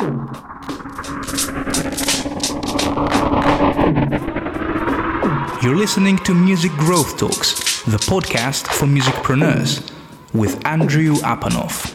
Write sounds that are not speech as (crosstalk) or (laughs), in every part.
You're listening to Music Growth Talks, the podcast for musicpreneurs, with Andrew Apanov.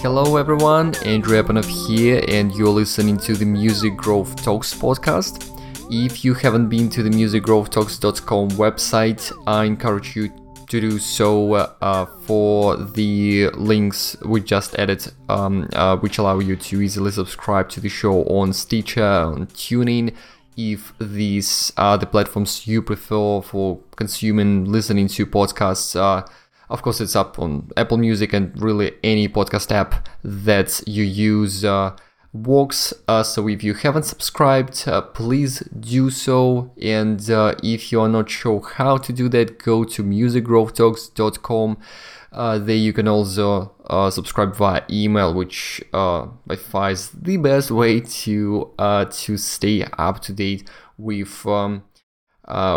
Hello everyone, Andrew Apanov here, and you're listening to the Music Growth Talks podcast. If you haven't been to the musicgrowthtalks.com website, I encourage you to do so uh, for the links we just added, um, uh, which allow you to easily subscribe to the show on Stitcher, on TuneIn. If these are the platforms you prefer for consuming, listening to podcasts, uh, of course, it's up on Apple Music and really any podcast app that you use. Uh, works. Uh, so if you haven't subscribed, uh, please do so. And uh, if you are not sure how to do that, go to musicgrowthtalks.com. Uh, there you can also uh, subscribe via email, which uh, by far is the best way to uh, to stay up to date with um,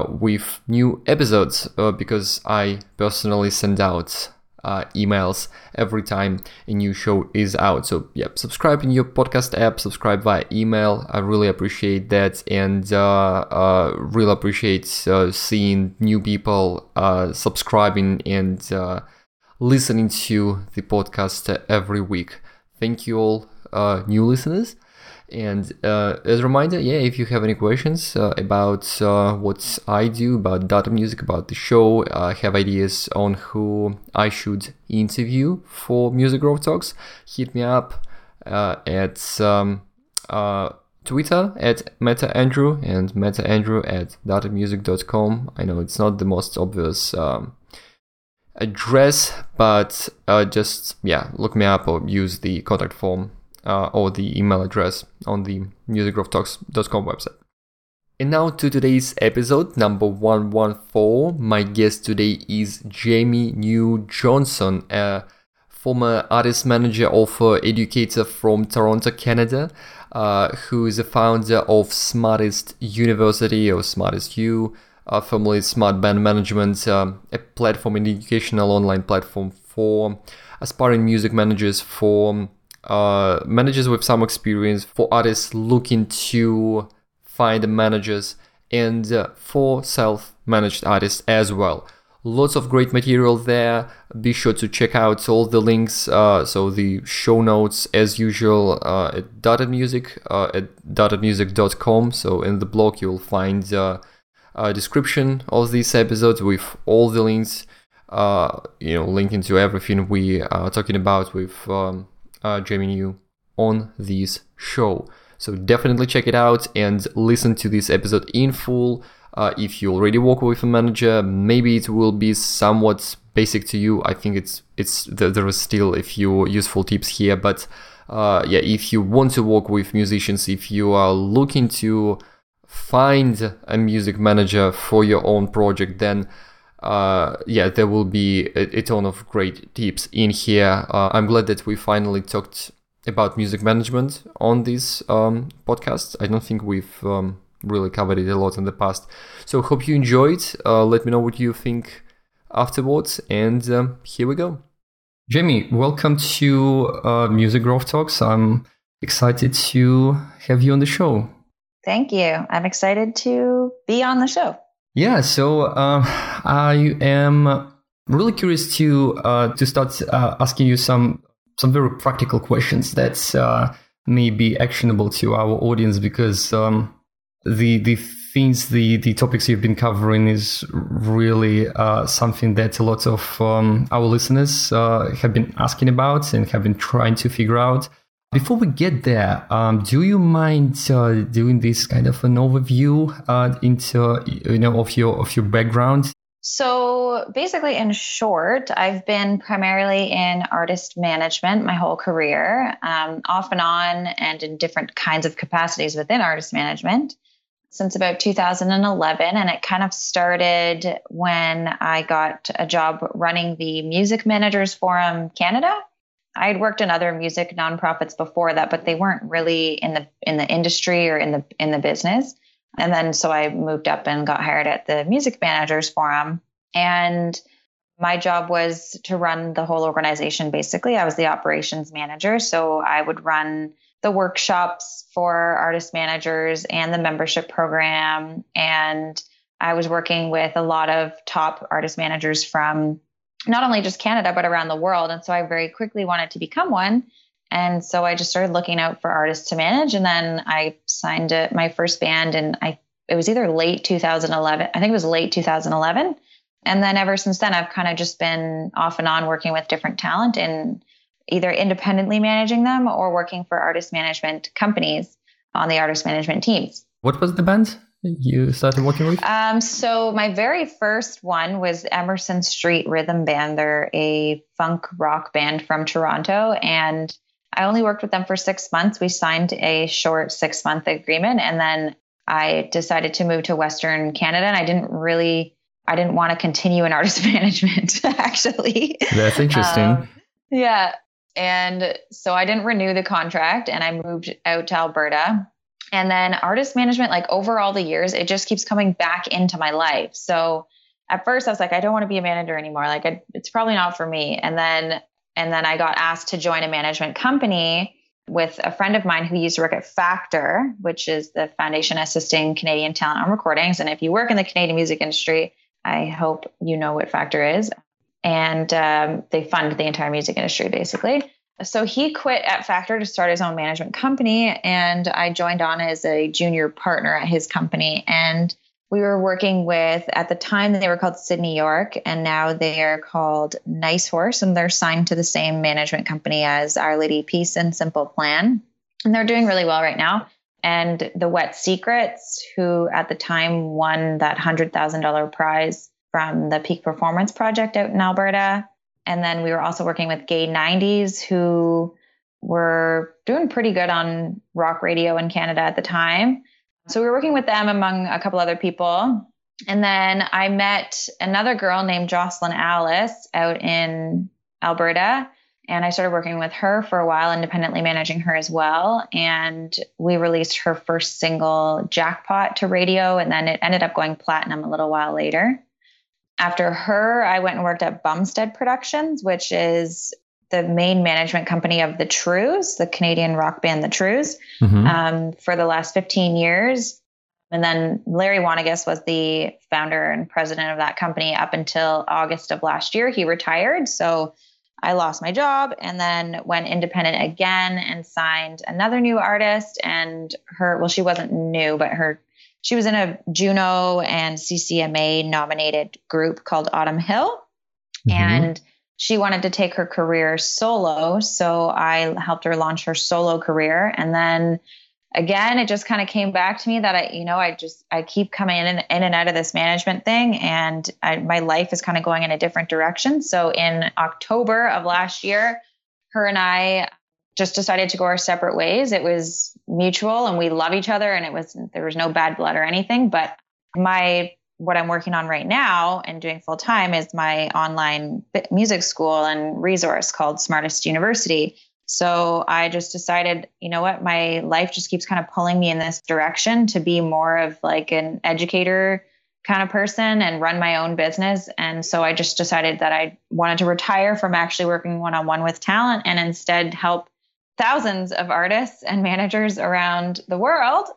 with new episodes. because I personally send out uh, emails every time a new show is out. So, yeah, subscribe in your podcast app, subscribe via email. I really appreciate that and uh, uh, really appreciate uh, seeing new people uh, subscribing and uh, listening to the podcast every week. Thank you all, new listeners. And uh, as a reminder, yeah, if you have any questions uh, about uh, what I do, about Dotted Music, about the show, uh, have ideas on who I should interview for Music Growth Talks, hit me up uh, at um, uh, Twitter at MetaAndrew and MetaAndrew at dottedmusic.com. I know it's not the most obvious um, address, but just, yeah, look me up or use the contact form uh, or the email address on the musicgrowthtalks.com website. And now to today's episode, number 114. My guest today is Jamie New Johnson, a former artist manager of uh, educator from Toronto, Canada, uh, who is a founder of Smartist University or Smartist U, uh, formerly Smart Band Management, uh, a platform, an educational online platform for aspiring music managers for uh, managers with some experience, for artists looking to find managers, and uh, for self managed artists as well. Lots of great material there. Be sure to check out all the links. Uh, so the show notes, as usual, uh, at Dotted Music uh, at dottedmusic.com. So in the blog, you'll find uh, a description of these episodes with all the links. Uh, you know, linking to everything we are talking about with um, uh, Jamie New on this show. So definitely check it out and listen to this episode in full. Uh, if you already work with a manager, maybe it will be somewhat basic to you. I think it's it's there is still a few useful tips here, but uh, yeah, if you want to work with musicians, if you are looking to find a music manager for your own project, then uh, yeah, there will be a, a, ton of great tips in here. Uh, I'm glad that we finally talked about music management on this um, podcast. I don't think we've um, really covered it a lot in the past. So hope you enjoyed. Uh, let me know what you think afterwards. And um, here we go. Jamie, welcome to uh, Music Growth Talks. I'm excited to have you on the show. Thank you. I'm excited to be on the show. Yeah, so uh, I am really curious to uh, to start uh, asking you some some very practical questions that uh, may be actionable to our audience because um, the the things the the topics you've been covering is really uh, something that a lot of um, our listeners uh, have been asking about and have been trying to figure out. Before we get there, um, do you mind uh, doing this kind of an overview uh, into you know of your of your background? So basically, in short, I've been primarily in artist management my whole career, um, off and on, and in different kinds of capacities within artist management since about 2011. And it kind of started when I got a job running the Music Managers Forum Canada I had worked in other music nonprofits before that, but they weren't really in the in the industry or in the in the business. And then so I moved up and got hired at the Music Managers Forum. And my job was to run the whole organization basically. I was the operations manager. So I would run the workshops for artist managers and the membership program. And I was working with a lot of top artist managers from not only just Canada, but around the world. And so I very quickly wanted to become one. And so I just started looking out for artists to manage. And then I signed a, my first band and I it was either late 2011. I think it was late 2011 and then ever since then, I've kind of just been off and on working with different talent and either independently managing them or working for artist management companies on the artist management teams. What was the band you started working with? Um, so my very first one was Emerson Street Rhythm Band. They're a funk rock band from Toronto, and I only worked with them for six months. We signed a short six month agreement, and then I decided to move to Western Canada, and I didn't really I didn't want to continue in artist (laughs) management, actually. That's interesting. Um, yeah. And so I didn't renew the contract and I moved out to Alberta. And then artist management, like over all the years, it just keeps coming back into my life. So at first I was like, I don't want to be a manager anymore. Like I, it's probably not for me. And then, and then I got asked to join a management company with a friend of mine who used to work at Factor, which is the foundation assisting Canadian talent on recordings. And if you work in the Canadian music industry, I hope you know what Factor is. And um, they fund the entire music industry, basically. So he quit at Factor to start his own management company. And I joined on as a junior partner at his company. And we were working with, at the time, they were called Sydney York, and now they are called Nice Horse. And they're signed to the same management company as Our Lady Peace and Simple Plan. And they're doing really well right now and the Wet Secrets, who at the time won that $100,000 prize from the Peak Performance Project out in Alberta. And then we were also working with Gay 90s, who were doing pretty good on rock radio in Canada at the time. So we were working with them among a couple other people. And then I met another girl named Jocelyn Alice out in Alberta and I started working with her for a while, independently managing her as well. And we released her first single, Jackpot, to radio. And then it ended up going platinum a little while later. After her, I went and worked at Bumstead Productions, which is the main management company of the Trews, the Canadian rock band The Trews, mm-hmm. um, for the last 15 years. And then Larry Wanagas was the founder and president of that company up until August of last year. He retired. So I lost my job and then went independent again and signed another new artist. And her, well, she wasn't new, but her, she was in a Juno and CCMA nominated group called Autumn Hill. Mm-hmm. And she wanted to take her career solo. So I helped her launch her solo career. And then again, it just kind of came back to me that I, you know, I just I keep coming in and in and out of this management thing, and I, my life is kind of going in a different direction. So in October of last year, her and I just decided to go our separate ways. It was mutual, and we love each other, and it was there was no bad blood or anything. But my what I'm working on right now and doing full time is my online music school and resource called Smartist University so I just decided, you know what, my life just keeps kind of pulling me in this direction to be more of like an educator kind of person and run my own business. And so I just decided that I wanted to retire from actually working one on one with talent and instead help thousands of artists and managers around the world.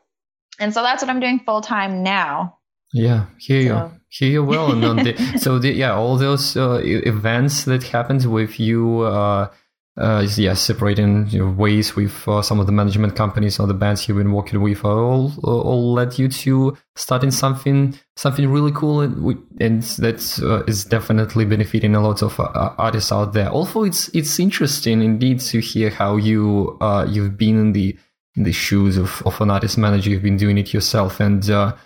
And so that's what I'm doing full time now. Yeah, here so. you here you will. And the, (laughs) so the, yeah, all those uh, events that happened with you. Uh, uh, yeah, separating ways with uh, some of the management companies or the bands you've been working with all all led you to starting something something really cool and, and that uh, is definitely benefiting a lot of uh, artists out there. Also, it's it's interesting indeed to hear how you uh, you've been in the in the shoes of, of an artist manager. You've been doing it yourself, and uh,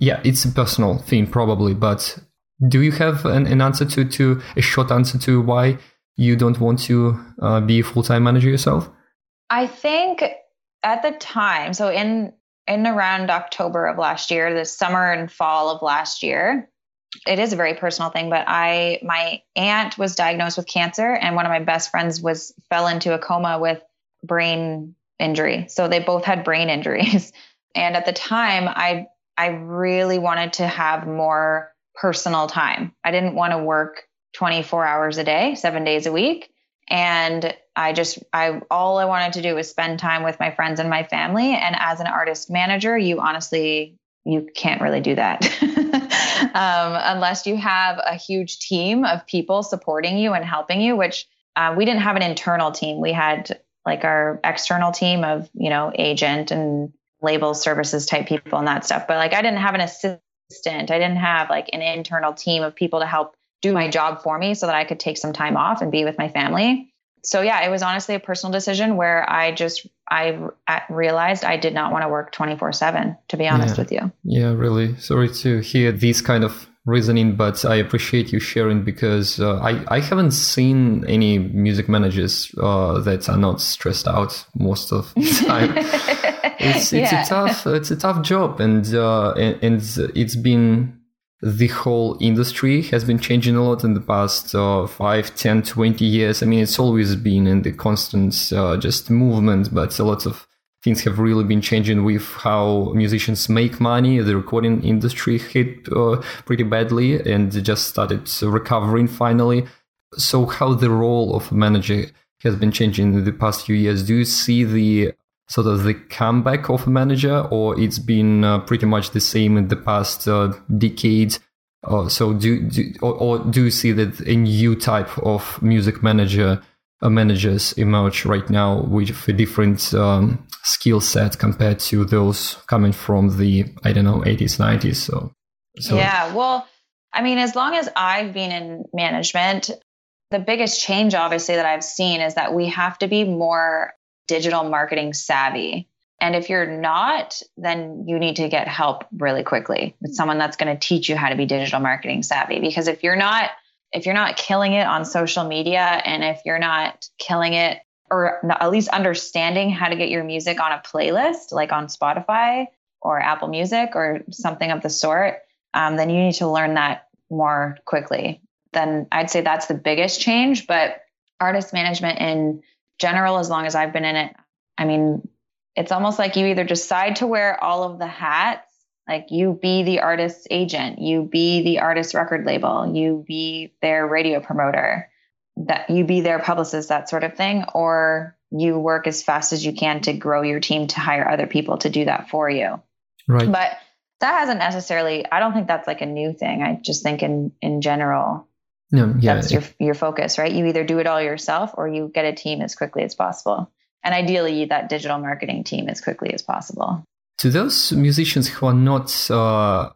yeah, it's a personal thing probably. But do you have an, an answer to to a short answer to why? You don't want to uh, be a full-time manager yourself? I think at the time, so in in around October of last year, the summer and fall of last year, it is a very personal thing, but I my aunt was diagnosed with cancer and one of my best friends was fell into a coma with brain injury. So they both had brain (laughs) injuries. And at the time I I really wanted to have more personal time. I didn't want to work 24 hours a day, seven days a week. And I just, I, all I wanted to do was spend time with my friends and my family. And as an artist manager, you honestly, you can't really do that (laughs) um, unless you have a huge team of people supporting you and helping you, which uh, we didn't have an internal team. We had like our external team of, you know, agent and label services type people and that stuff. But like I didn't have an assistant. I didn't have like an internal team of people to help do my job for me so that I could take some time off and be with my family. So yeah, it was honestly a personal decision where I just I realized I did not want to work 24/7 to be honest yeah. with you. Yeah, really. Sorry to hear this kind of reasoning, but I appreciate you sharing because uh, I I haven't seen any music managers uh, that are not stressed out most of the (laughs) time. it's it's yeah. a tough it's a tough job, and uh, and, and it's been the whole industry has been changing a lot in the past uh, 5 10 20 years. I mean it's always been in the constant uh, just movement but a lot of things have really been changing with how musicians make money. The recording industry hit uh, pretty badly and just started recovering finally. So how the role of a manager has been changing in the past few years? Do you see the sort of the comeback of a manager, or it's been uh, pretty much the same in the past uh, decade? Uh, so do, do or, or, do you see that a new type of music manager uh, managers emerge right now with a different um, skill set compared to those coming from the I don't know 80s 90s? So, so yeah, well, I mean, as long as I've been in management, the biggest change obviously that I've seen is that we have to be more digital marketing savvy. And if you're not, then you need to get help really quickly with someone that's going to teach you how to be digital marketing savvy. Because if you're not, if you're not killing it on social media and if you're not killing it or at least understanding how to get your music on a playlist, like on Spotify or Apple Music or something of the sort, um, then you need to learn that more quickly. Then I'd say that's the biggest change. But artist management in general, as long as I've been in it, I mean, it's almost like you either decide to wear all of the hats, like you be the artist's agent, you be the artist record label, you be their radio promoter, that you be their publicist, that sort of thing, or you work as fast as you can to grow your team to hire other people to do that for you. Right. But that hasn't necessarily I don't think that's like a new thing. I just think in in general no, yeah. That's your your focus, right? You either do it all yourself or you get a team as quickly as possible. And ideally that digital marketing team as quickly as possible. To those musicians who are not uh,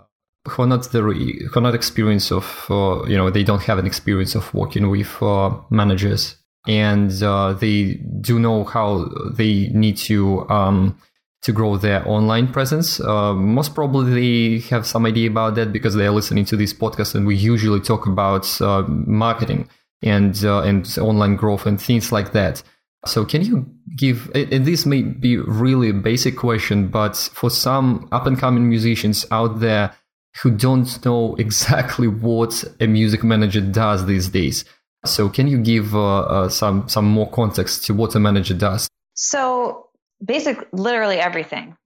who are not the who are not experienced of uh, you know they don't have an experience of working with uh, managers and uh, they do know how they need to um, to grow their online presence. Uh, most probably they have some idea about that because they are listening to this podcast, and we usually talk about uh, marketing and uh, and online growth and things like that. So can you give? And this may be really basic question, but for some up and coming musicians out there who don't know (laughs) exactly what a music manager does these days. So can you give uh, uh, some some more context to what a manager does? So basic literally everything.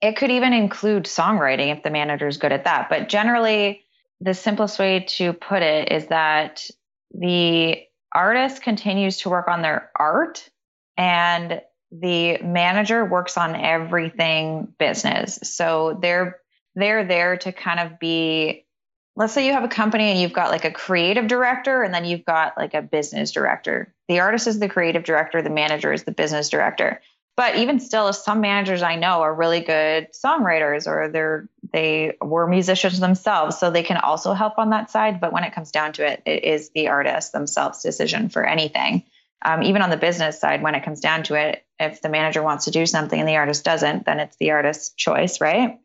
It could even include songwriting if the manager is good at that. But generally, the simplest way to put it is that the artist continues to work on their art and the manager works on everything business. So they're they're there to kind of be let's say you have a company and you've got like a creative director and then you've got like a business director. The artist is the creative director, the manager is the business director but even still some managers i know are really good songwriters or they're they were musicians themselves so they can also help on that side. But when it comes down to it it is the artist themselves decision for anything. Um, even on the business side when it comes down to it if the manager wants to do something and the artist doesn't then it's the artist's choice right?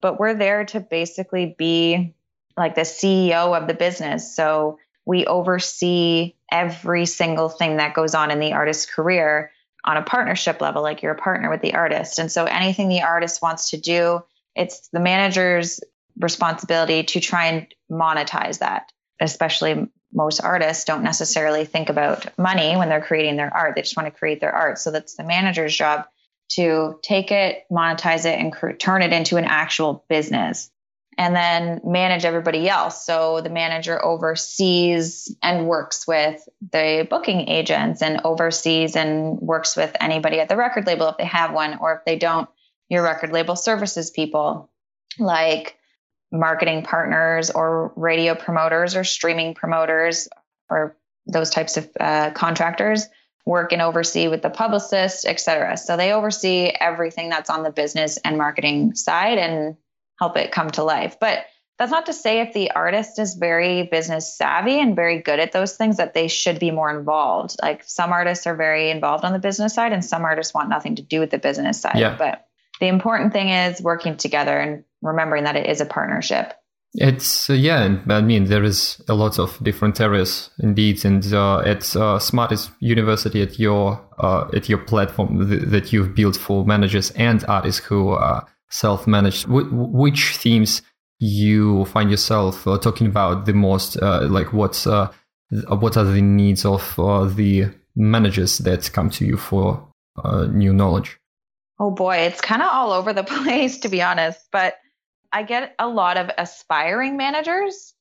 But we're there to basically be like the ceo of the business. So we oversee every single thing that goes on in the artist's career on a partnership level, like you're a partner with the artist. And so anything the artist wants to do, it's the manager's responsibility to try and monetize that. Especially most artists don't necessarily think about money when they're creating their art. They just want to create their art. So that's the manager's job to take it, monetize it, and cr- turn it into an actual business. And then manage everybody else. So the manager oversees and works with the booking agents and oversees and works with anybody at the record label if they have one, or if they don't, your record label services people like marketing partners or radio promoters or streaming promoters or those types of uh, contractors work and oversee with the publicist, et cetera. So they oversee everything that's on the business and marketing side and help it come to life. But that's not to say if the artist is very business savvy and very good at those things that they should be more involved. Like some artists are very involved on the business side and some artists want nothing to do with the business side. Yeah. But the important thing is working together and remembering that it is a partnership. It's uh, yeah, I mean there is a lot of different areas indeed, and uh, at uh, Smartist University at your uh, at your platform th- that you've built for managers and artists who are self-managed. W- which themes you find yourself uh, talking about the most? Uh, like what's what are the needs of the managers that come to you for new knowledge? Oh boy, it's kind of all over the (laughs) place to be honest, but I get a lot of aspiring managers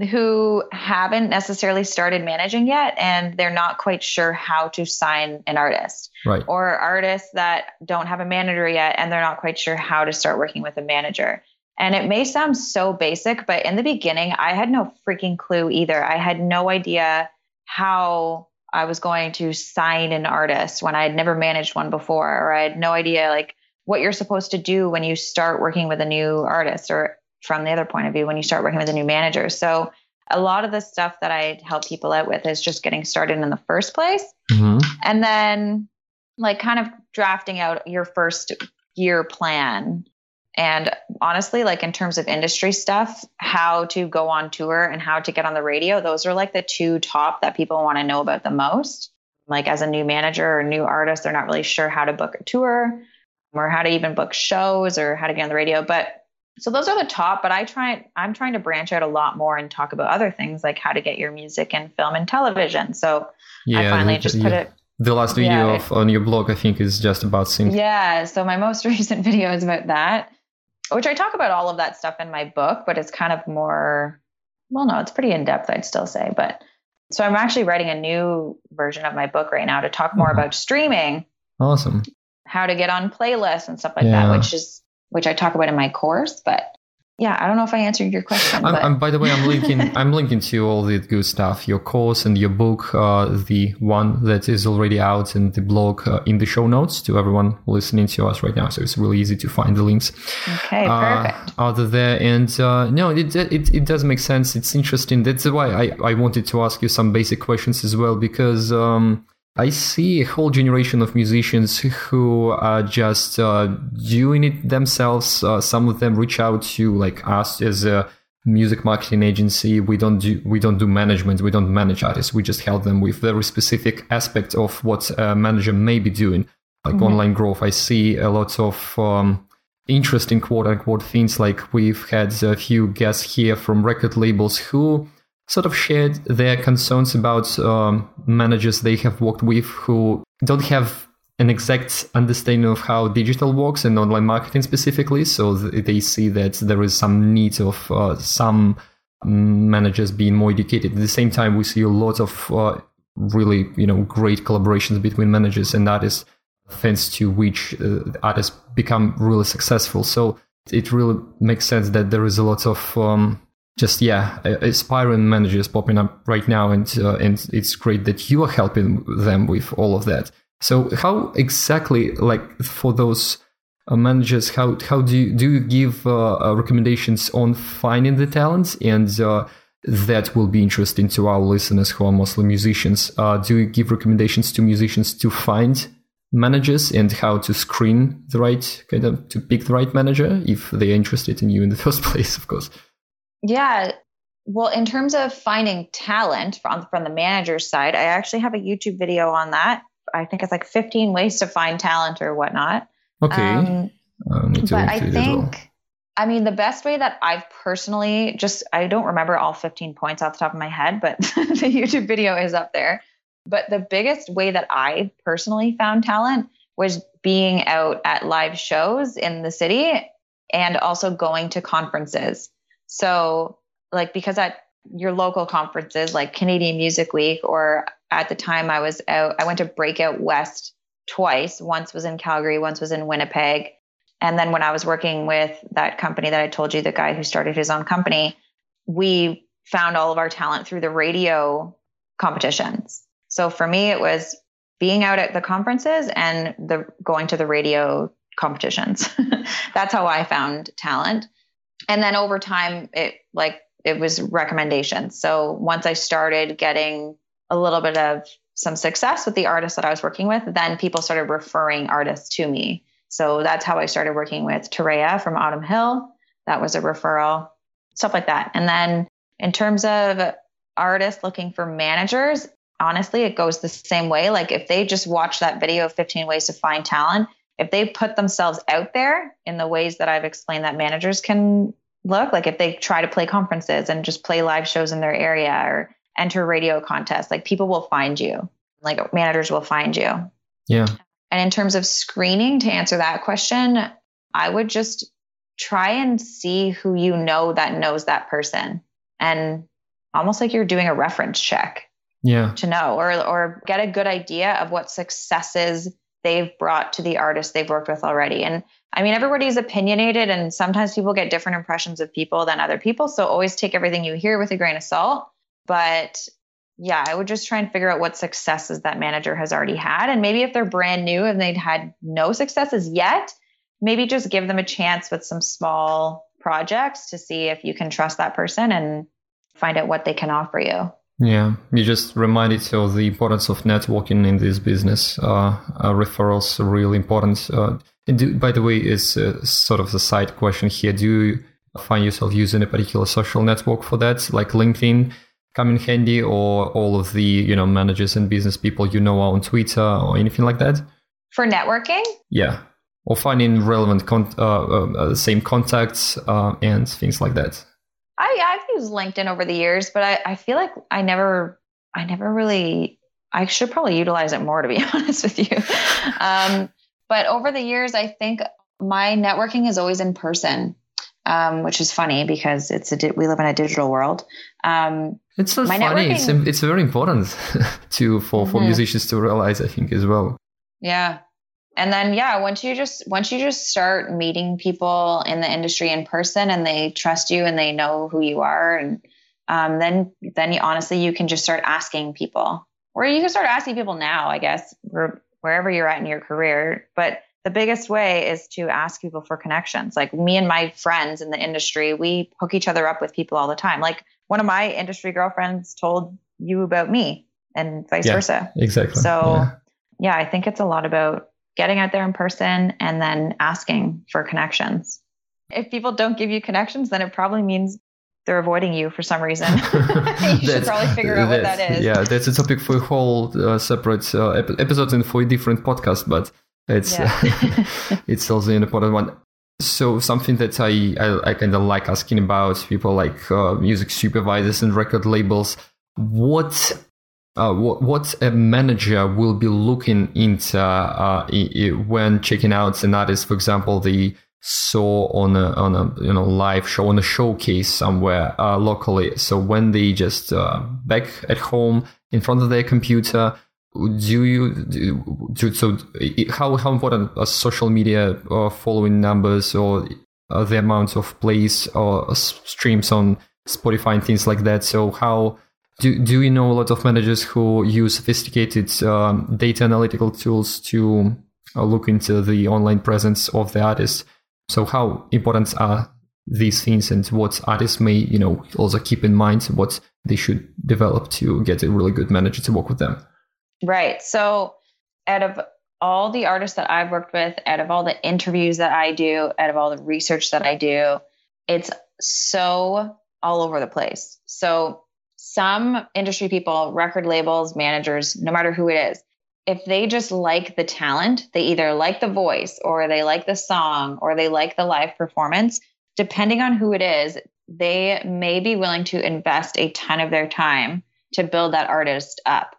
who haven't necessarily started managing yet and they're not quite sure how to sign an artist. Right. Or artists that don't have a manager yet and they're not quite sure how to start working with a manager. And it may sound so basic, but in the beginning, I had no freaking clue either. I had no idea how I was going to sign an artist when I had never managed one before, or I had no idea like what you're supposed to do when you start working with a new artist or from the other point of view when you start working with a new manager so a lot of the stuff that i help people out with is just getting started in the first place mm-hmm. and then like kind of drafting out your first year plan and honestly like in terms of industry stuff how to go on tour and how to get on the radio those are like the two top that people want to know about the most like as a new manager or new artist they're not really sure how to book a tour or how to even book shows or how to get on the radio. But so those are the top, but I try I'm trying to branch out a lot more and talk about other things like how to get your music in film and television. So yeah, I finally just put yeah. it the last video yeah, of on your blog I think is just about sync. Yeah, so my most (laughs) recent video is about that, which I talk about all of that stuff in my book, but it's kind of more well no, it's pretty in depth I'd still say, but so I'm actually writing a new version of my book right now to talk more Mhm. about streaming Awesome. how to get on playlists and stuff like Yeah. that, which is which I talk about in my course. But yeah, I don't know if I answered your question. I'm, but I'm, by the way, I'm linking. (laughs) I'm linking to all the good stuff. Your course and your book, uh, the one that is already out, and the blog uh, in the show notes to everyone listening to us right now. So it's really easy to find the links. okay, uh, perfect. out of there. And uh, no, it, it it does make sense. It's interesting. That's why I, I wanted to ask you some basic questions as well because um, I see a whole generation of musicians who are just uh, doing it themselves. Uh, some of them reach out to like us as a music marketing agency. We don't do we don't do management. We don't manage artists. We just help them with very specific aspects of what a manager may be doing, like Mhm. online growth. I see a lot of um, interesting quote unquote things like we've had a few guests here from record labels who sort of shared their concerns about um, managers they have worked with who don't have an exact understanding of how digital works and online marketing specifically so th- they see that there is some need of uh, some managers being more educated at the same time we see a lot of uh, really you know great collaborations between managers and artists thanks to which uh, artists become really successful. So it really makes sense that there is a lot of um, just yeah aspiring managers popping up right now, and uh, and it's great that you are helping them with all of that. So how exactly like for those uh, managers, how how do you, do you give uh, uh, recommendations on finding the talents and uh, that will be interesting to our listeners who are mostly musicians. Uh, do you give recommendations to musicians to find managers and how to screen the right kind of to pick the right manager if they're interested in you in the (laughs) first place, of course? Yeah. Well, in terms of finding talent from, from the manager's side, I actually have a YouTube video on that. I think it's like 15 ways to find talent or whatnot. Okay. Um, Um, but I think, I mean, the best way that I've personally just, I don't remember all 15 points off the top of my head, but (laughs) the YouTube video is up there. But the biggest way that I personally found talent was being out at live shows in the city and also going to conferences. So, like, because at your local conferences like Canadian Music Week, or at the time I was out, I went to Breakout West twice. Once was in Calgary, once was in Winnipeg. And then when I was working with that company that I told you, the guy who started his own company, we found all of our talent through the radio competitions. So for me, it was being out at the conferences and the going to the radio competitions. (laughs) That's how I found talent. And then over time, it like it was recommendations. So once I started getting a little bit of some success with the artists that I was working with, then people started referring artists to me. So that's how I started working with Tareya from Autumn Hill. That was a referral, stuff like that. And then in terms of artists looking for managers, honestly, it goes the same way. Like if they just watch that video of 15 ways to find talent, if they put themselves out there in the ways that I've explained that managers can look, like if they try to play conferences and just play live shows in their area or enter radio contests, like people will find you, like managers will find you. Yeah. And in terms of screening, to answer that question, I would just try and see who you know that knows that person and almost like you're doing a reference check yeah to know or or get a good idea of what successes they've brought to the artists they've worked with already. And i mean everybody's opinionated and sometimes people get different impressions of people than other people. So always take everything you hear with a grain of salt. But yeah i would just try and figure out what successes that manager has already had. And maybe if they're brand new and they'd had no successes yet maybe just give them a chance with some small projects to see if you can trust that person and find out what they can offer you yeah, you just reminded of the importance of networking in this business. Uh, uh, referrals are really important. Uh, do, by the way, is uh, sort of the side question here. Do you find yourself using a particular social network for that, like LinkedIn, come in handy, or all of the you know managers and business people you know are on Twitter or anything like that? For networking? Yeah, or finding relevant con- uh, uh, same contacts and things like that. I, I've used LinkedIn over the years, but I, I feel like I never, I never really, I should probably utilize it more to be (laughs) honest with you. Um, but over the years, I think my networking is always in person, um, which is funny because it's a di- we live in a digital world. Um, it's not funny. Networking... It's it's very important (laughs) to for for mm-hmm. musicians to realize. I think as well. Yeah, and then yeah once you just once you just start meeting people in the industry in person and they trust you and they know who you are and um, then then you honestly you can just start asking people or you can start asking people now i guess wherever you're at in your career. But the biggest way is to ask people for connections. Like me and my friends in the industry we hook each other up with people all the time. Like one of my industry girlfriends told you about me and vice yeah, versa. exactly. So yeah. yeah i think it's a lot about getting out there in person and then asking for connections. If people don't give you connections, then it probably means they're avoiding you for some reason. (laughs) (laughs) you should probably figure out what that is. Yeah, that's a topic for a whole uh, separate uh, episode and for a different podcast, but it's yeah. (laughs) it's also an important one. So something that I I, I kind of like asking about people like uh, music supervisors and record labels. What uh, what, what a manager will be looking into uh, when checking out an artist, for example, the saw on a on a you know live show on a showcase somewhere uh, locally. So when they just uh, back at home in front of their computer, do you do, so? How how important are social media uh, following numbers or the amount of plays or streams on Spotify and things like that? So how do, do you know a lot of managers who use sophisticated um, data analytical tools to uh, look into the online presence of the artist? So how important are these things and what artists may, you know, also keep in mind what they should develop to get a really good manager to work with them? Right. So out of all the artists that I've worked with, out of all the interviews that I do, out of all the research that I do, it's so all over the place. So some industry people, record labels, managers, no matter who it is, if they just like the talent, they either like the voice or they like the song or they like the live performance, depending on who it is, they may be willing to invest a ton of their time to build that artist up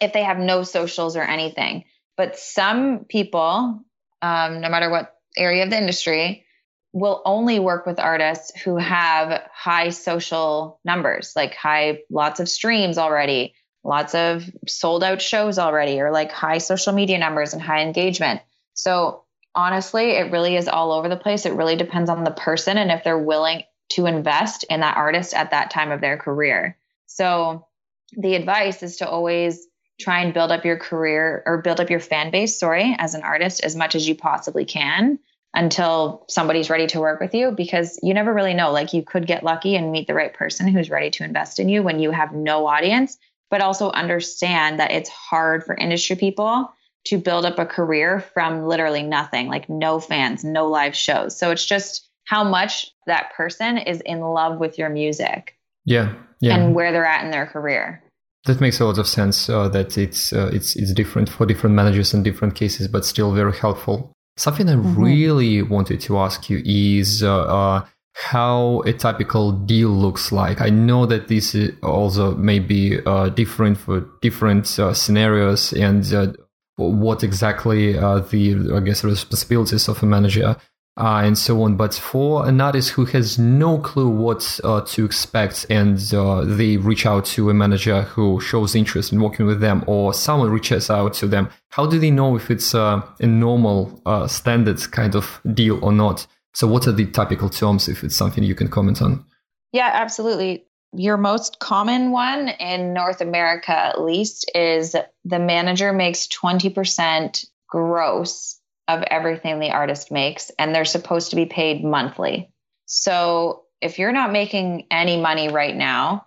if they have no socials or anything. But some people, um, no matter what area of the industry, will only work with artists who have high social numbers, like high, lots of streams already, lots of sold out shows already, or like high social media numbers and high engagement. So honestly, it really is all over the place. It really depends on the person and if they're willing to invest in that artist at that time of their career. So the advice is to always try and build up your career or build up your fan base, sorry, as an artist as much as you possibly can until somebody's ready to work with you because you never really know. Like you could get lucky and meet the right person who's ready to invest in you when you have no audience, but also understand that it's hard for industry people to build up a career from literally nothing, like no fans, no live shows. So it's just how much that person is in love with your music. Yeah. Yeah. And where they're at in their career. That makes a lot of sense. Uh, that it's uh, it's it's different for different managers in different cases, but still very helpful. Something I mm-hmm. really wanted to ask you is uh, uh, how a typical deal looks like. I know that this also may be uh, different for different uh, scenarios and what exactly the I guess responsibilities of a manager uh, and so on. But for an artist who has no clue what uh, to expect and uh, they reach out to a manager who shows interest in working with them or someone reaches out to them, how do they know if it's a normal uh, standard kind of deal or not? So, what are the typical terms if it's something you can comment on? Yeah, absolutely. Your most common one in North America, at least, is the manager makes 20% gross of everything the artist makes, and they're supposed to be paid monthly. So if you're not making any money right now,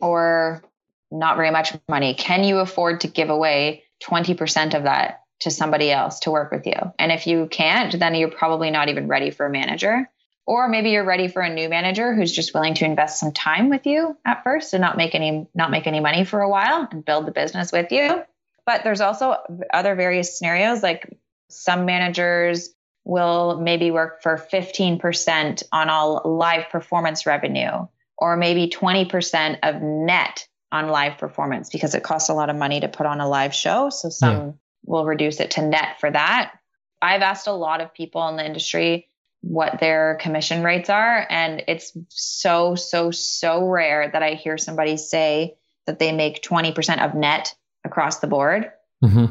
or not very much money, can you afford to give away 20% of that to somebody else to work with you? And if you can't, then you're probably not even ready for a manager. Or maybe you're ready for a new manager who's just willing to invest some time with you at first and not make any not make any money for a while and build the business with you. But there's also other various scenarios like some managers will maybe work for 15% on all live performance revenue, or maybe 20% of net on live performance because it costs a lot of money to put on a live show. So some yeah. will reduce it to net for that. I've asked a lot of people in the industry what their commission rates are, and it's so, so, so rare that I hear somebody say that they make 20% of net across the board. Mm-hmm.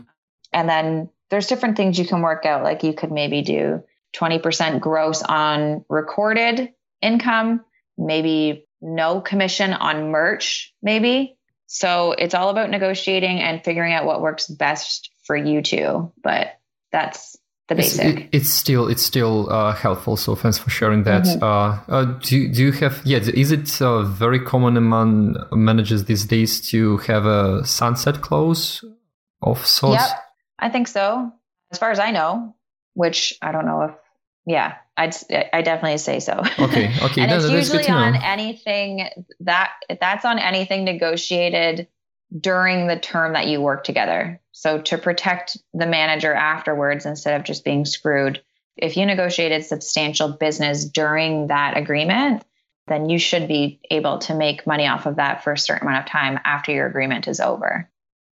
And then there's different things you can work out. Like you could maybe do 20% gross on recorded income, maybe no commission on merch, maybe. So it's all about negotiating and figuring out what works best for you two. But that's the basic. It's, it, it's still it's still uh, helpful. So thanks for sharing that. Mm-hmm. Uh, uh, do do you have yeah? Is it uh, very common among managers these days to have a sunset clause of sorts? Yep. I think so. As far as I know, which I don't know if, yeah, I'd I definitely say so. Okay, (laughs) okay, and it's usually on anything that that's on anything negotiated during the term that you work together. So to protect the manager afterwards instead of just being screwed, if you negotiated substantial business during that agreement, then you should be able to make money off of that for a certain amount of time after your agreement is over.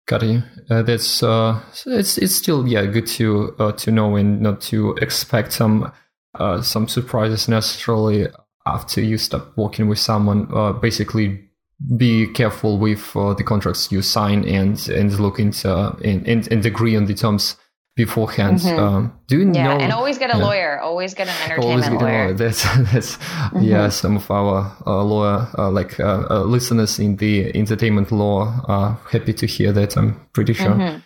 Got you. Uh, that's uh, it's it's still yeah good to uh, to know and not to expect some uh, some surprises necessarily after you stop working with someone. Uh, basically, be careful with uh, the contracts you sign and and look into and, and, and agree on the terms beforehand. Mm-hmm. Um, do you yeah, know? and always get a yeah. lawyer. Always get an entertainment always get lawyer. A lawyer. That's (laughs) that's mm-hmm. yeah. Some of our uh, lawyer uh, like uh, uh listeners in the entertainment law are happy to hear that. I'm pretty sure. Mm-hmm.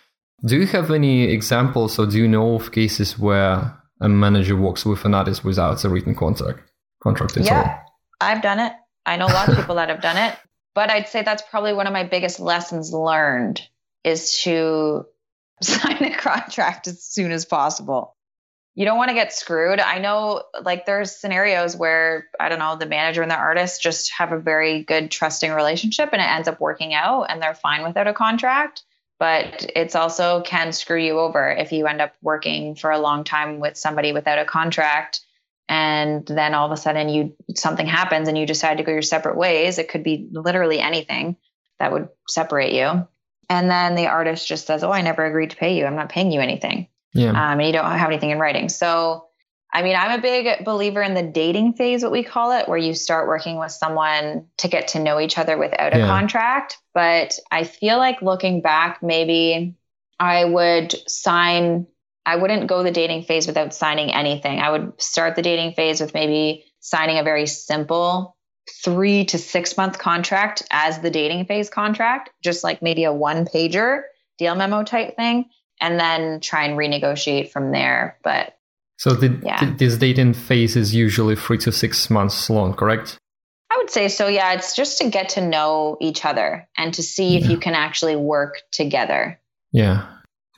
Do you have any examples, or do you know of cases where a manager works with an artist without a written contract? Contract at yeah, all? I've done it. I know a lot of people that have done it, but I'd say that's probably one of my biggest lessons learned is to (laughs) sign a contract as soon as possible. You don't want to get screwed. I know like there's scenarios where I don't know, the manager and the artist just have a very good trusting relationship and it ends up working out and they're fine without a contract. But it's also can screw you over if you end up working for a long time with somebody without a contract and then all of a sudden you something happens and you decide to go your separate ways. It could be literally anything that would separate you and then the artist just says, "Oh, I never agreed to pay you. I'm not paying you anything." Yeah. Um, and you don't have anything in writing. So I mean, I'm a big believer in the dating phase, what we call it, where you start working with someone to get to know each other without a Yeah. contract. But I feel like looking back, maybe I would sign, I wouldn't go the dating phase without signing anything. I would start the dating phase with maybe signing a very simple three to six month contract as the dating phase contract, just like maybe a one pager deal memo type thing, and then try and renegotiate from there. But So the, Yeah. th- this dating phase is usually three to six months long, correct? I would say so. Yeah, it's just to get to know each other and to see if you can actually work together. Yeah.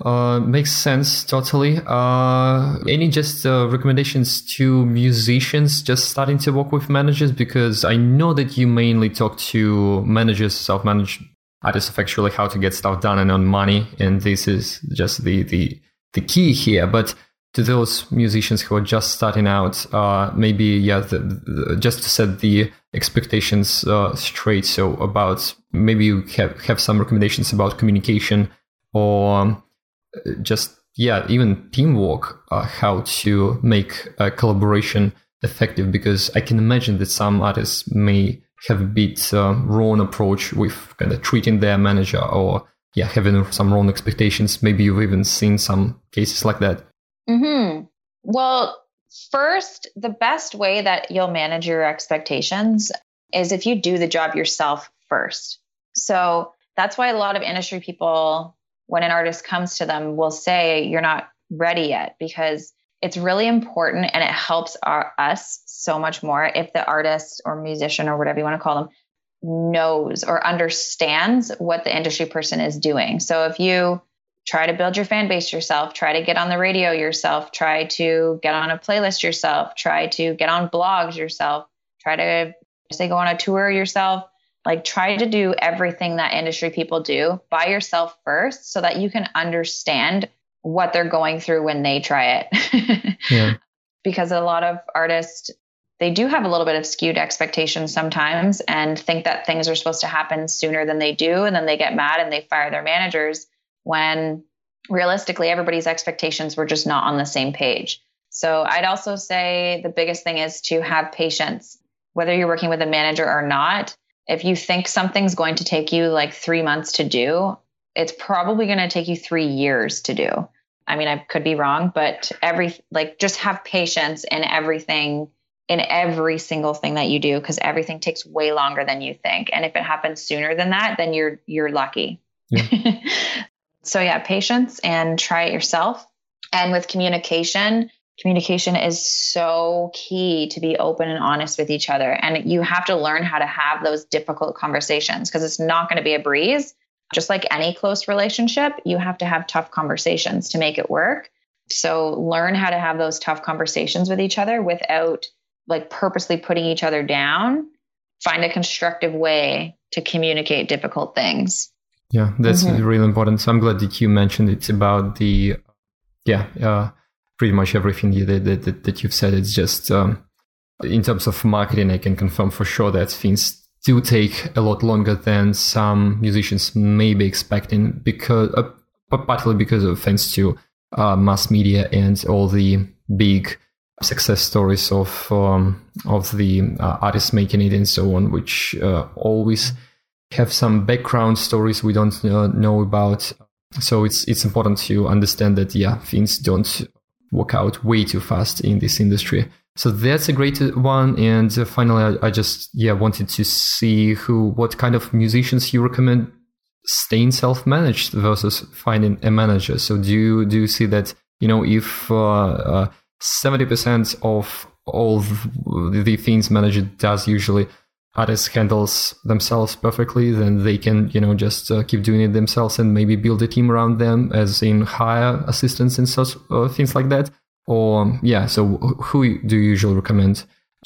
Uh, makes sense totally. Uh, any just uh, recommendations to musicians just starting to work with managers? Because I know that you mainly talk to managers, self-managed artists of actually how to get stuff done and earn money, and this is just the the the key here. But to those musicians who are just starting out, uh, maybe yeah, the, the, just to set the expectations uh, straight. So about maybe you have have some recommendations about communication or um, just yeah even teamwork uh, how to make a collaboration effective because i can imagine that some artists may have a bit uh, wrong approach with kind of treating their manager or yeah having some wrong expectations. Maybe you've even seen some cases like that. Hmm Well, first, the best way that you'll manage your expectations is if you do the job yourself first. So that's why a lot of industry people, when an artist comes to them, will say, You're not ready yet, because it's really important and it helps our, us so much more if the artist or musician or whatever you want to call them knows or understands what the industry person is doing. So if you try to build your fan base yourself, try to get on the radio yourself, try to get on a playlist yourself, try to get on blogs yourself, try to say go on a tour yourself. Like try to do everything that industry people do by yourself first so that you can understand what they're going through when they try it. (laughs) yeah. Because a lot of artists they do have a little bit of skewed expectations sometimes and think that things are supposed to happen sooner than they do and then they get mad and they fire their managers when realistically everybody's expectations were just not on the same page. So i'd also say the biggest thing is to have patience whether you're working with a manager or not if you think something's going to take you like 3 months to do it's probably going to take you 3 years to do I mean, I could be wrong, but every like just have patience in everything, in every single thing that you do, because everything takes way longer than you think. And if it happens sooner than that, then you're you're lucky. (laughs) so yeah, patience and try it yourself. And with communication, communication is so key to be open and honest with each other. And you have to learn how to have those difficult conversations because it's not going to be a breeze just like any close relationship, you have to have tough conversations to make it work. So learn how to have those tough conversations with each other without like purposely putting each other down. Find a constructive way to communicate difficult things. yeah that's Mhm. really important so i'm glad that you mentioned it's about the yeah uh, pretty much everything that, that, that, you've said. It's just um, in terms of marketing i can confirm for sure that things do take a lot longer than some musicians may be expecting because uh, partly because of thanks to uh, mass media and all the big success stories of um, of the uh, artists making it and so on which uh, always have some background stories we don't uh, know about. So it's it's important to understand that yeah things don't work out way too fast in this industry so that's a great one. And uh, finally, I, I, just yeah wanted to see who, what kind of musicians you recommend staying self-managed versus finding a manager. So do you do you see that you know if seventy uh, percent of all the things manager does usually artist handles themselves perfectly, then they can you know just uh, keep doing it themselves and maybe build a team around them, as in hire assistants and such uh, things like that. Or yeah so who do you usually recommend?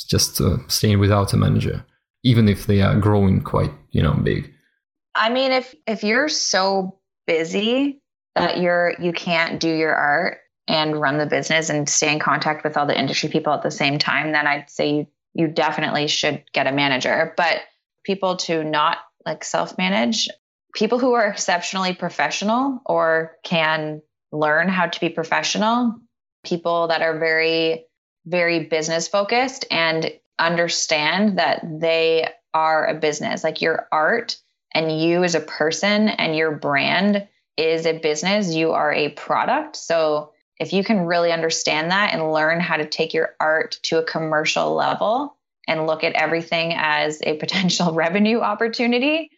Just uh, staying without a manager even if they are growing quite you know big. I mean if if you're so busy that you're you can't do your art and run the business and stay in contact with all the industry people at the same time then i'd say you you definitely should get a manager but people to not like self manage people who are exceptionally professional or can learn how to be professional people that are very very business focused and understand that they are a business. Like your art and you as a person and your brand is a business, you are a product. So if you can really understand that and learn how to take your art to a commercial level and look at everything as a potential (laughs) revenue opportunity,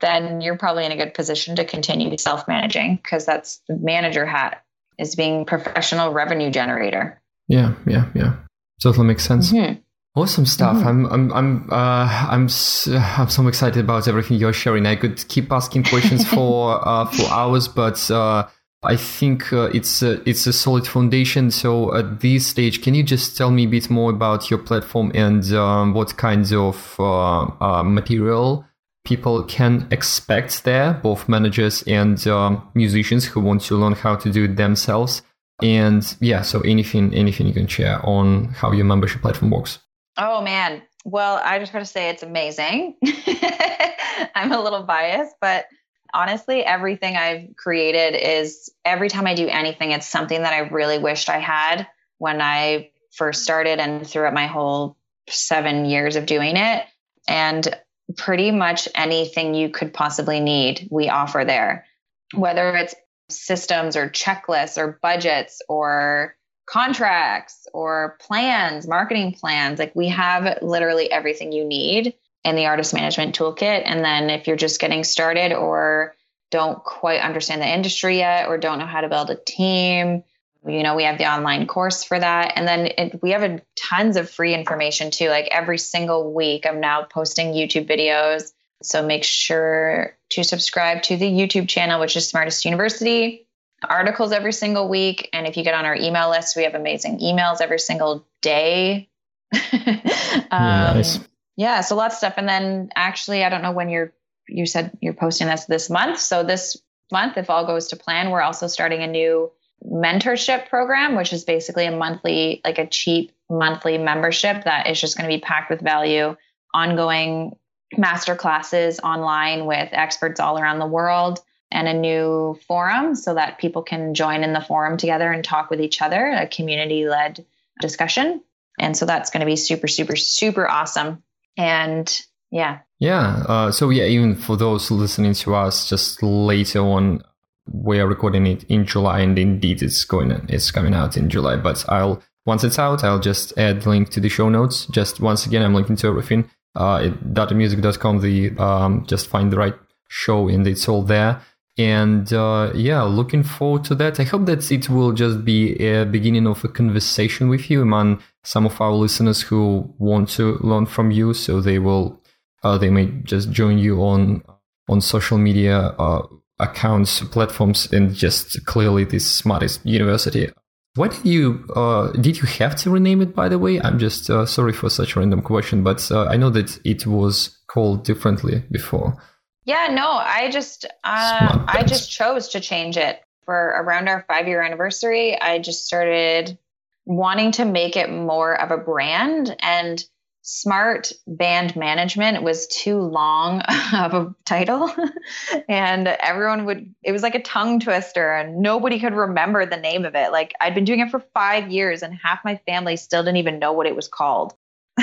then you're probably in a good position to continue self managing because that's the manager hat is being professional revenue generator. Yeah, yeah, yeah. Totally makes sense. Mm-hmm. Awesome stuff. Mm-hmm. I'm I'm I'm uh, I'm so, I'm so excited about everything you're sharing. I could keep asking questions (laughs) for uh, for hours, but uh, I think uh, it's a, it's a solid foundation. So at this stage, can you just tell me a bit more about your platform and um, what kinds of uh, uh, material people can expect there, both managers and um, musicians who want to learn how to do it themselves? And yeah, so anything anything you can share on how your membership platform works. Oh man. Well, I just got to say it's amazing. (laughs) I'm a little biased, but honestly, everything I've created is every time I do anything, it's something that I really wished I had when I first started and throughout my whole seven years of doing it. And pretty much anything you could possibly need, we offer there, whether it's systems or checklists or budgets or contracts or plans, marketing plans. Like we have literally everything you need in the artist management toolkit. And then if you're just getting started or don't quite understand the industry yet or don't know how to build a team, you know, we have the online course for that. And then it, we have a, tons of free information too. Like every single week, I'm now posting YouTube videos. So make sure to subscribe to the YouTube channel, which is Smartist University articles every single week. And if you get on our email list, we have amazing emails every single day. (laughs) um, nice. Yeah, so lots of stuff. And then actually, I don't know when you're you said you're posting this this month. So this month, if all goes to plan, we're also starting a new mentorship program, which is basically a monthly, like a cheap monthly membership that is just going to be packed with value, ongoing master classes online with experts all around the world and a new forum so that people can join in the forum together and talk with each other, a community led discussion. And so that's going to be super, super, super awesome. And yeah. Yeah. Uh, so, yeah, even for those listening to us just later on, we are recording it in July, and indeed it's going, it's coming out in July. But I'll once it's out, I'll just add link to the show notes. Just once again, I'm linking to everything. Uh, dottedmusic.com. The um, just find the right show, and it's all there and uh, yeah looking forward to that i hope that it will just be a beginning of a conversation with you among some of our listeners who want to learn from you so they will uh, they may just join you on on social media uh, accounts platforms and just clearly this Smartist University. Why did you uh, did you have to rename it by the way? I'm just uh, sorry for such a random question but uh, i know that it was called differently before. Yeah, no, I just uh, I just chose to change it. For around our five year anniversary. I just started wanting to make it more of a brand and smart band management was too long (laughs) of a title (laughs) and everyone would it was like a tongue twister and nobody could remember the name of it like i'd been doing it for five years and half my family still didn't even know what it was called (laughs)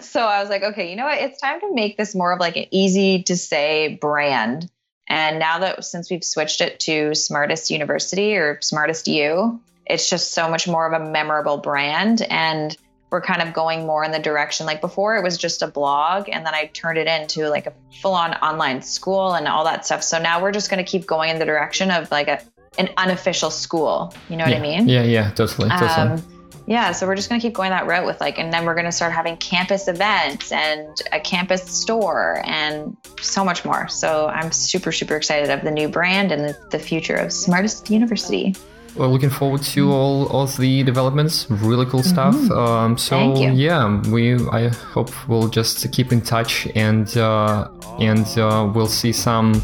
so I was like, okay, you know what? It's time to make this more of like an easy to say brand. And now that since we've switched it to Smartist University or Smartist U, it's just so much more of a memorable brand. And we're kind of going more in the direction like before it was just a blog and then I turned it into like a full on online school and all that stuff. So now we're just going to keep going in the direction of like a an unofficial school. You know yeah. what I mean? Yeah, yeah, totally. totally. Um, yeah, so we're just going to keep going that route with like, and then we're going to start having campus events and a campus store and so much more. So I'm super, super excited of the new brand and the, the future of Smartist University. Well, looking forward to all of the developments. Really cool stuff. Mm-hmm. Um, so yeah, we I hope we'll just keep in touch and uh, and uh, we'll see some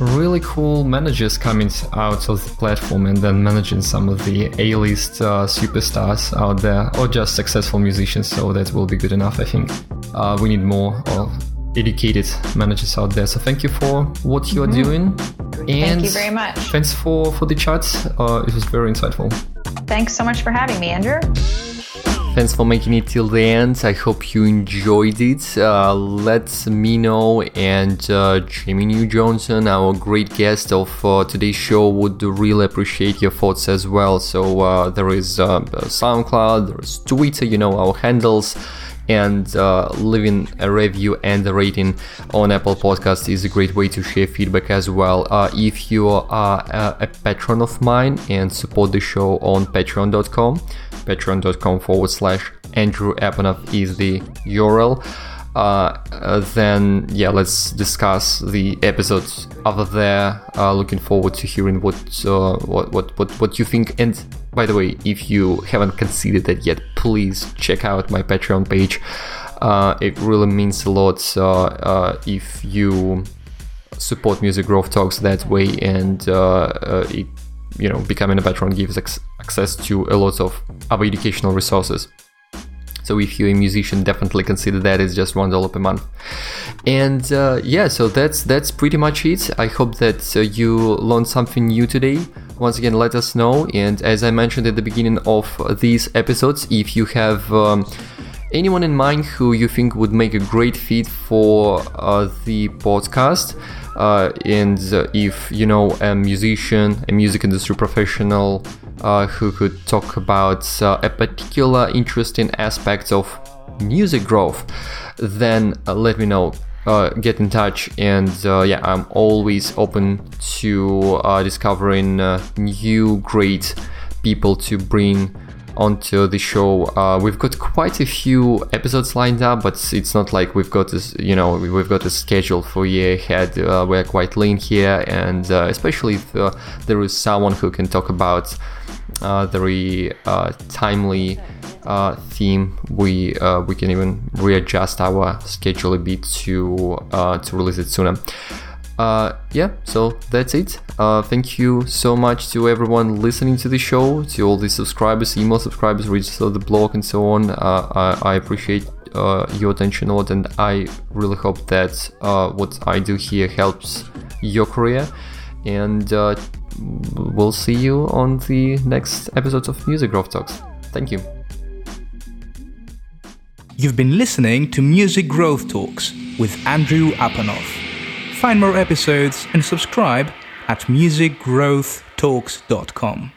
really cool managers coming out of the platform and then managing some of the A-list uh, superstars out there or just successful musicians. So that will be good enough, I think. Uh, we need more of educated managers out there. So thank you for what you are mm-hmm. doing. And thank you very much. Thanks for for the chat. Uh, it was very insightful. Thanks so much for having me, Andrew. Thanks for making it till the end. I hope you enjoyed it. Uh, let me know, and uh, Jamie New Johnson, our great guest of uh, today's show, would really appreciate your thoughts as well. So uh, there is uh, SoundCloud, there's Twitter, you know our handles and uh, leaving a review and a rating on Apple Podcast is a great way to share feedback as well. Uh, if you are a, a, patron of mine and support the show on patreon.com, patreon.com forward slash Andrew Apanov is the URL. Uh, uh, then yeah, let's discuss the episodes over there. Uh, looking forward to hearing what, uh, what what what what you think. And by the way, if you haven't considered that yet, please check out my Patreon page. Uh, it really means a lot uh, if you support Music Growth Talks that way, and it you know becoming a patron gives access to a lot of other educational resources. So if you're a musician, definitely consider that. It's just one dollar per month. And uh, yeah, so that's that's pretty much it. I hope that uh, you learned something new today. Once again, let us know. And as I mentioned at the beginning of these episodes, if you have um, anyone in mind who you think would make a great fit for uh, the podcast, uh, and uh, if you know a musician, a music industry professional uh, who could talk about uh, a particular interesting aspect of music growth, then uh, let me know. Uh, get in touch and yeah i'm always open to discovering new great people to bring onto the show. Uh, we've got quite a few episodes lined up, but it's not like we've got this, you know, we've got a schedule for year ahead. Uh, we're quite lean here, and uh, especially if uh, there is someone who can talk about uh, very uh, timely uh, theme, we we can even readjust our schedule a bit to to release it sooner uh, yeah, so that's it. Uh, thank you so much to everyone listening to the show, to all the subscribers, email subscribers, of the blog, and so on. Uh, I, I, appreciate uh, your attention a lot, and I really hope that uh, what I do here helps your career. And uh, we'll see you on the next episodes of Music Growth Talks. Thank you. You've been listening to Music Growth Talks with Andrew Apanov. Find more episodes and subscribe at musicgrowthtalks.com.